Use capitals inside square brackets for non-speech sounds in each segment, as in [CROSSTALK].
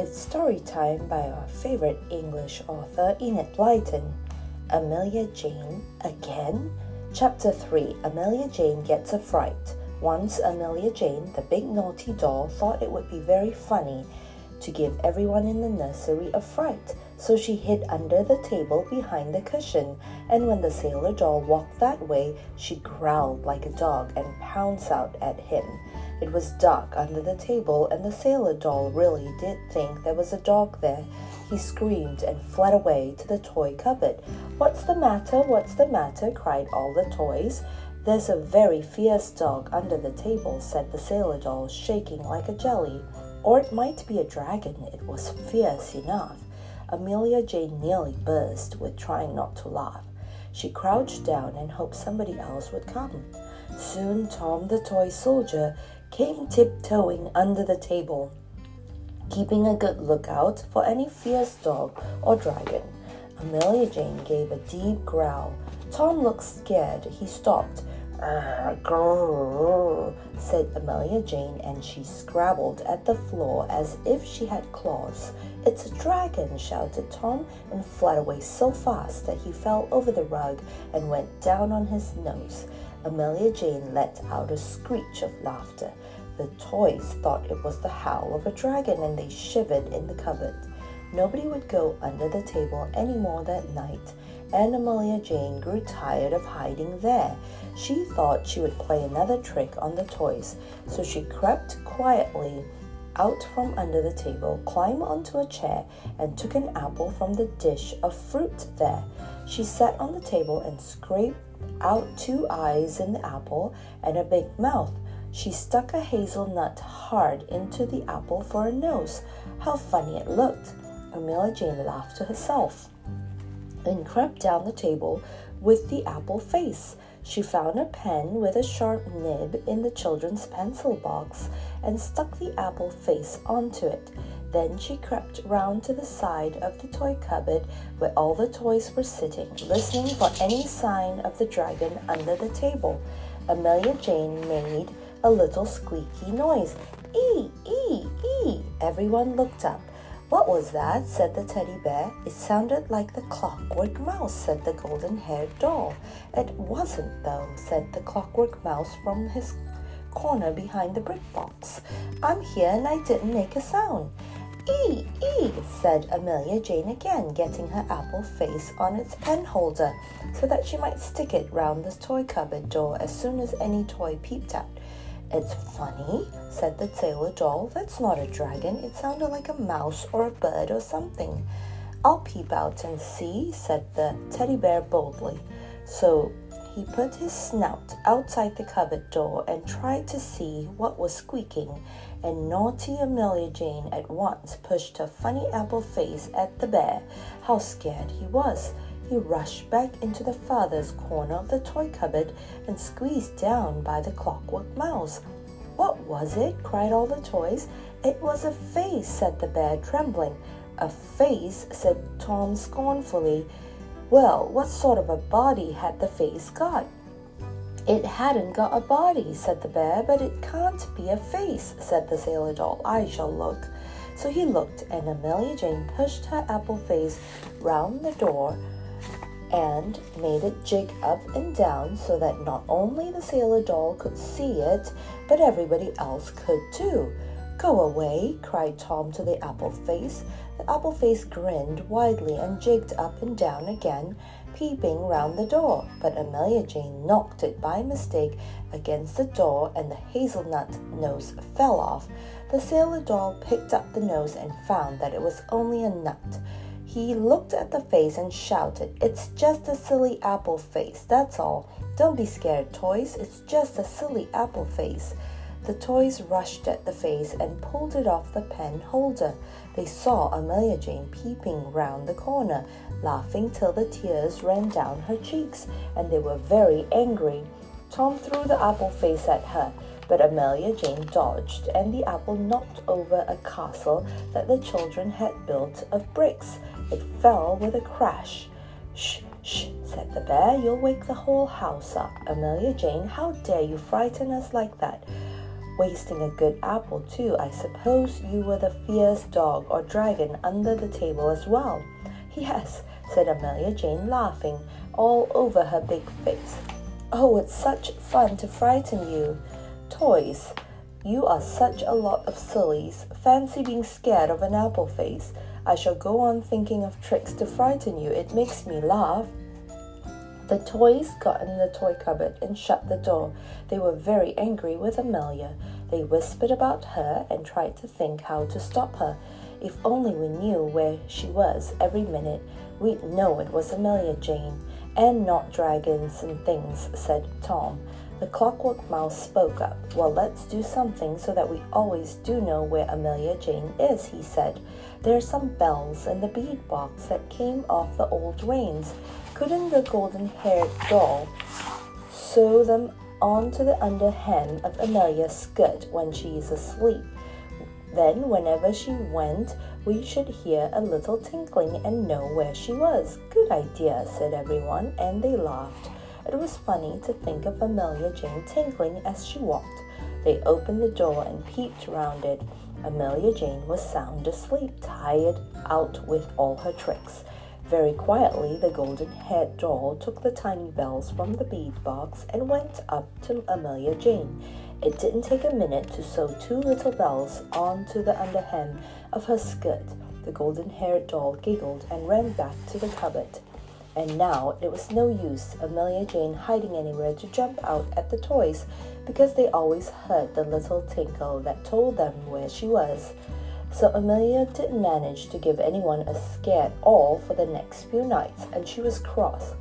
It's story time by our favorite English author, Enid Blyton. Amelia Jane again? Chapter 3 Amelia Jane Gets a Fright. Once Amelia Jane, the big naughty doll, thought it would be very funny to give everyone in the nursery a fright, so she hid under the table behind the cushion, and when the sailor doll walked that way, she growled like a dog and pounced out at him. It was dark under the table, and the sailor doll really did think there was a dog there. He screamed and fled away to the toy cupboard. What's the matter? What's the matter? cried all the toys. There's a very fierce dog under the table, said the sailor doll, shaking like a jelly. Or it might be a dragon. It was fierce enough. Amelia Jane nearly burst with trying not to laugh. She crouched down and hoped somebody else would come. Soon Tom the toy soldier came tiptoeing under the table, keeping a good lookout for any fierce dog or dragon. Amelia Jane gave a deep growl. Tom looked scared. He stopped. Ah, Grrr, said Amelia Jane, and she scrabbled at the floor as if she had claws. It's a dragon, shouted Tom, and fled away so fast that he fell over the rug and went down on his nose. Amelia Jane let out a screech of laughter. The toys thought it was the howl of a dragon and they shivered in the cupboard. Nobody would go under the table any more that night, and Amelia Jane grew tired of hiding there. She thought she would play another trick on the toys, so she crept quietly out from under the table, climbed onto a chair, and took an apple from the dish of fruit there. She sat on the table and scraped out two eyes in the apple and a big mouth. She stuck a hazelnut hard into the apple for a nose. How funny it looked! Amelia Jane laughed to herself and crept down the table with the apple face. She found a pen with a sharp nib in the children's pencil box and stuck the apple face onto it. Then she crept round to the side of the toy cupboard where all the toys were sitting, listening for any sign of the dragon under the table. Amelia Jane made a little squeaky noise. Ee, ee, ee. Everyone looked up. What was that? said the teddy bear. It sounded like the clockwork mouse, said the golden haired doll. It wasn't, though, said the clockwork mouse from his corner behind the brick box. I'm here and I didn't make a sound. Ee, ee, said Amelia Jane again, getting her apple face on its pen holder so that she might stick it round the toy cupboard door as soon as any toy peeped out. It's funny, said the sailor doll. That's not a dragon. It sounded like a mouse or a bird or something. I'll peep out and see, said the teddy bear boldly. So he put his snout outside the cupboard door and tried to see what was squeaking, and naughty Amelia Jane at once pushed her funny apple face at the bear. How scared he was! He rushed back into the farthest corner of the toy cupboard and squeezed down by the clockwork mouse. What was it? cried all the toys. It was a face, said the bear, trembling. A face, said Tom scornfully. Well, what sort of a body had the face got? It hadn't got a body, said the bear, but it can't be a face, said the sailor doll. I shall look. So he looked, and Amelia Jane pushed her apple face round the door and made it jig up and down so that not only the sailor doll could see it, but everybody else could too. Go away, cried Tom to the apple face. The apple face grinned widely and jigged up and down again, peeping round the door. But Amelia Jane knocked it by mistake against the door, and the hazelnut nose fell off. The sailor doll picked up the nose and found that it was only a nut. He looked at the face and shouted, It's just a silly apple face, that's all. Don't be scared, toys. It's just a silly apple face. The toys rushed at the face and pulled it off the pen holder. They saw Amelia Jane peeping round the corner, laughing till the tears ran down her cheeks, and they were very angry. Tom threw the apple face at her, but Amelia Jane dodged, and the apple knocked over a castle that the children had built of bricks. It fell with a crash. Shh, shh, said the bear. You'll wake the whole house up. Amelia Jane, how dare you frighten us like that? Wasting a good apple, too. I suppose you were the fierce dog or dragon under the table as well. [LAUGHS] Yes, said Amelia Jane, laughing all over her big face. Oh, it's such fun to frighten you. Toys, you are such a lot of sillies. Fancy being scared of an apple face. I shall go on thinking of tricks to frighten you. It makes me laugh. The toys got in the toy cupboard and shut the door. They were very angry with Amelia. They whispered about her and tried to think how to stop her. If only we knew where she was every minute, we'd know it was Amelia Jane, and not dragons and things, said Tom. The clockwork mouse spoke up. Well, let's do something so that we always do know where Amelia Jane is, he said. There are some bells in the bead box that came off the old reins. Couldn't the golden haired doll sew them onto the under hem of Amelia's skirt when she is asleep? Then, whenever she went, we should hear a little tinkling and know where she was. Good idea, said everyone, and they laughed. It was funny to think of Amelia Jane tinkling as she walked. They opened the door and peeped round it. Amelia Jane was sound asleep, tired out with all her tricks. Very quietly, the golden haired doll took the tiny bells from the bead box and went up to Amelia Jane. It didn't take a minute to sew two little bells onto the underhem of her skirt. The golden haired doll giggled and ran back to the cupboard. And now it was no use Amelia Jane hiding anywhere to jump out at the toys because they always heard the little tinkle that told them where she was. So Amelia didn't manage to give anyone a scare at all for the next few nights, and she was cross.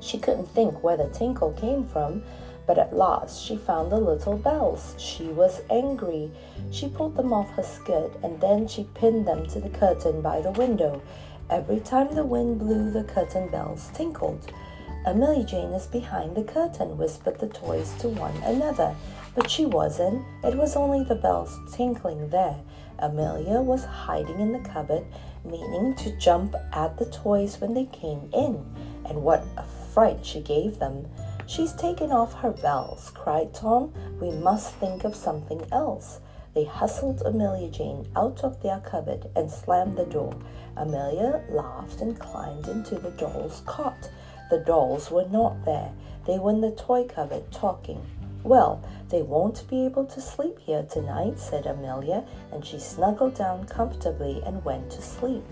She couldn't think where the tinkle came from, but at last she found the little bells. She was angry. She pulled them off her skirt, and then she pinned them to the curtain by the window. Every time the wind blew, the curtain bells tinkled. Amelia Jane is behind the curtain, whispered the toys to one another. But she wasn't. It was only the bells tinkling there. Amelia was hiding in the cupboard, meaning to jump at the toys when they came in, and what a fright she gave them. She's taken off her bells, cried Tom. We must think of something else. They hustled Amelia Jane out of their cupboard and slammed the door. Amelia laughed and climbed into the doll's cot. The dolls were not there. They were in the toy cupboard talking. Well, they won't be able to sleep here tonight, said Amelia, and she snuggled down comfortably and went to sleep.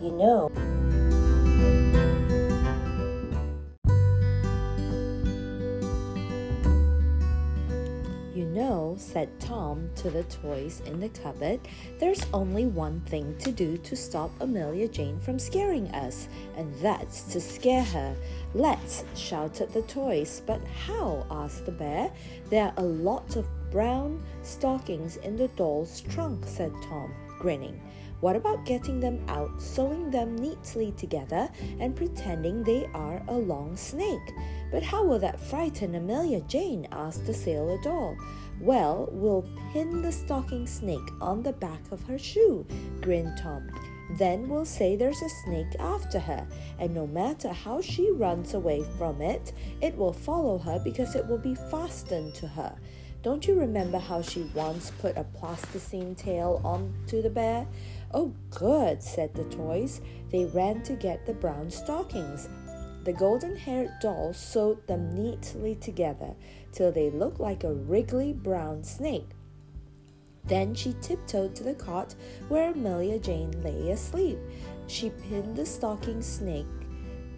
You know, said Tom to the toys in the cupboard, there's only one thing to do to stop Amelia Jane from scaring us, and that's to scare her. Let's, shouted the toys. But how? asked the bear. There are a lot of brown stockings in the doll's trunk, said Tom, grinning. What about getting them out, sewing them neatly together, and pretending they are a long snake? But how will that frighten Amelia Jane? asked the sailor doll. Well, we'll pin the stocking snake on the back of her shoe, grinned Tom. Then we'll say there's a snake after her, and no matter how she runs away from it, it will follow her because it will be fastened to her. Don't you remember how she once put a plasticine tail onto the bear? Oh, good, said the toys. They ran to get the brown stockings. The golden haired doll sewed them neatly together till they looked like a wriggly brown snake. Then she tiptoed to the cot where Amelia Jane lay asleep. She pinned the stocking snake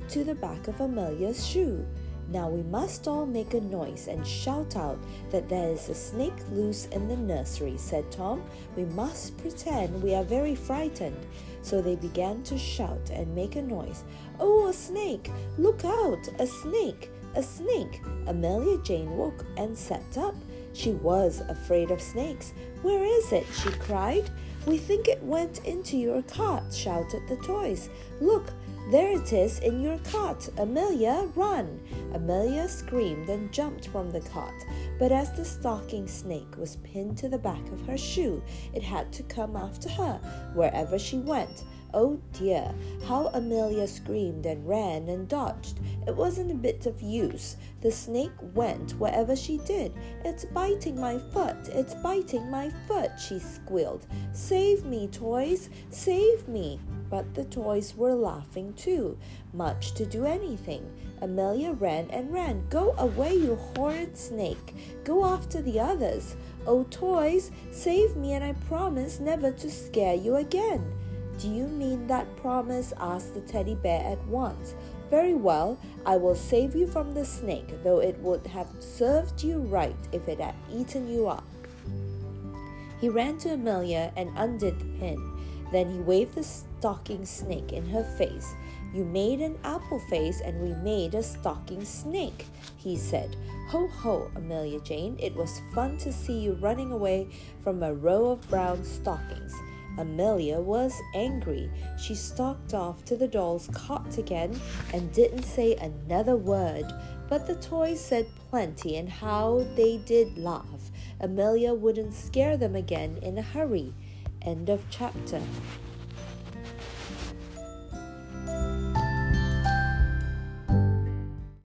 to the back of Amelia's shoe. Now we must all make a noise and shout out that there is a snake loose in the nursery, said Tom. We must pretend we are very frightened. So they began to shout and make a noise. Oh, a snake! Look out! A snake! A snake! Amelia Jane woke and sat up. She was afraid of snakes. Where is it? she cried. We think it went into your cot, shouted the toys. Look, there it is in your cot. Amelia, run! Amelia screamed and jumped from the cot. But as the stocking snake was pinned to the back of her shoe, it had to come after her wherever she went. Oh dear, how Amelia screamed and ran and dodged. It wasn't a bit of use. The snake went wherever she did. It's biting my foot, it's biting my foot, she squealed. Save me, toys, save me. But the toys were laughing too, much to do anything. Amelia ran and ran. Go away, you horrid snake. Go after the others. Oh, toys, save me, and I promise never to scare you again. Do you mean that promise? asked the teddy bear at once. Very well, I will save you from the snake, though it would have served you right if it had eaten you up. He ran to Amelia and undid the pin. Then he waved the stocking snake in her face. You made an apple face and we made a stocking snake, he said. Ho ho, Amelia Jane, it was fun to see you running away from a row of brown stockings. Amelia was angry. She stalked off to the doll's cot again and didn't say another word. But the toys said plenty and how they did laugh. Amelia wouldn't scare them again in a hurry. End of chapter.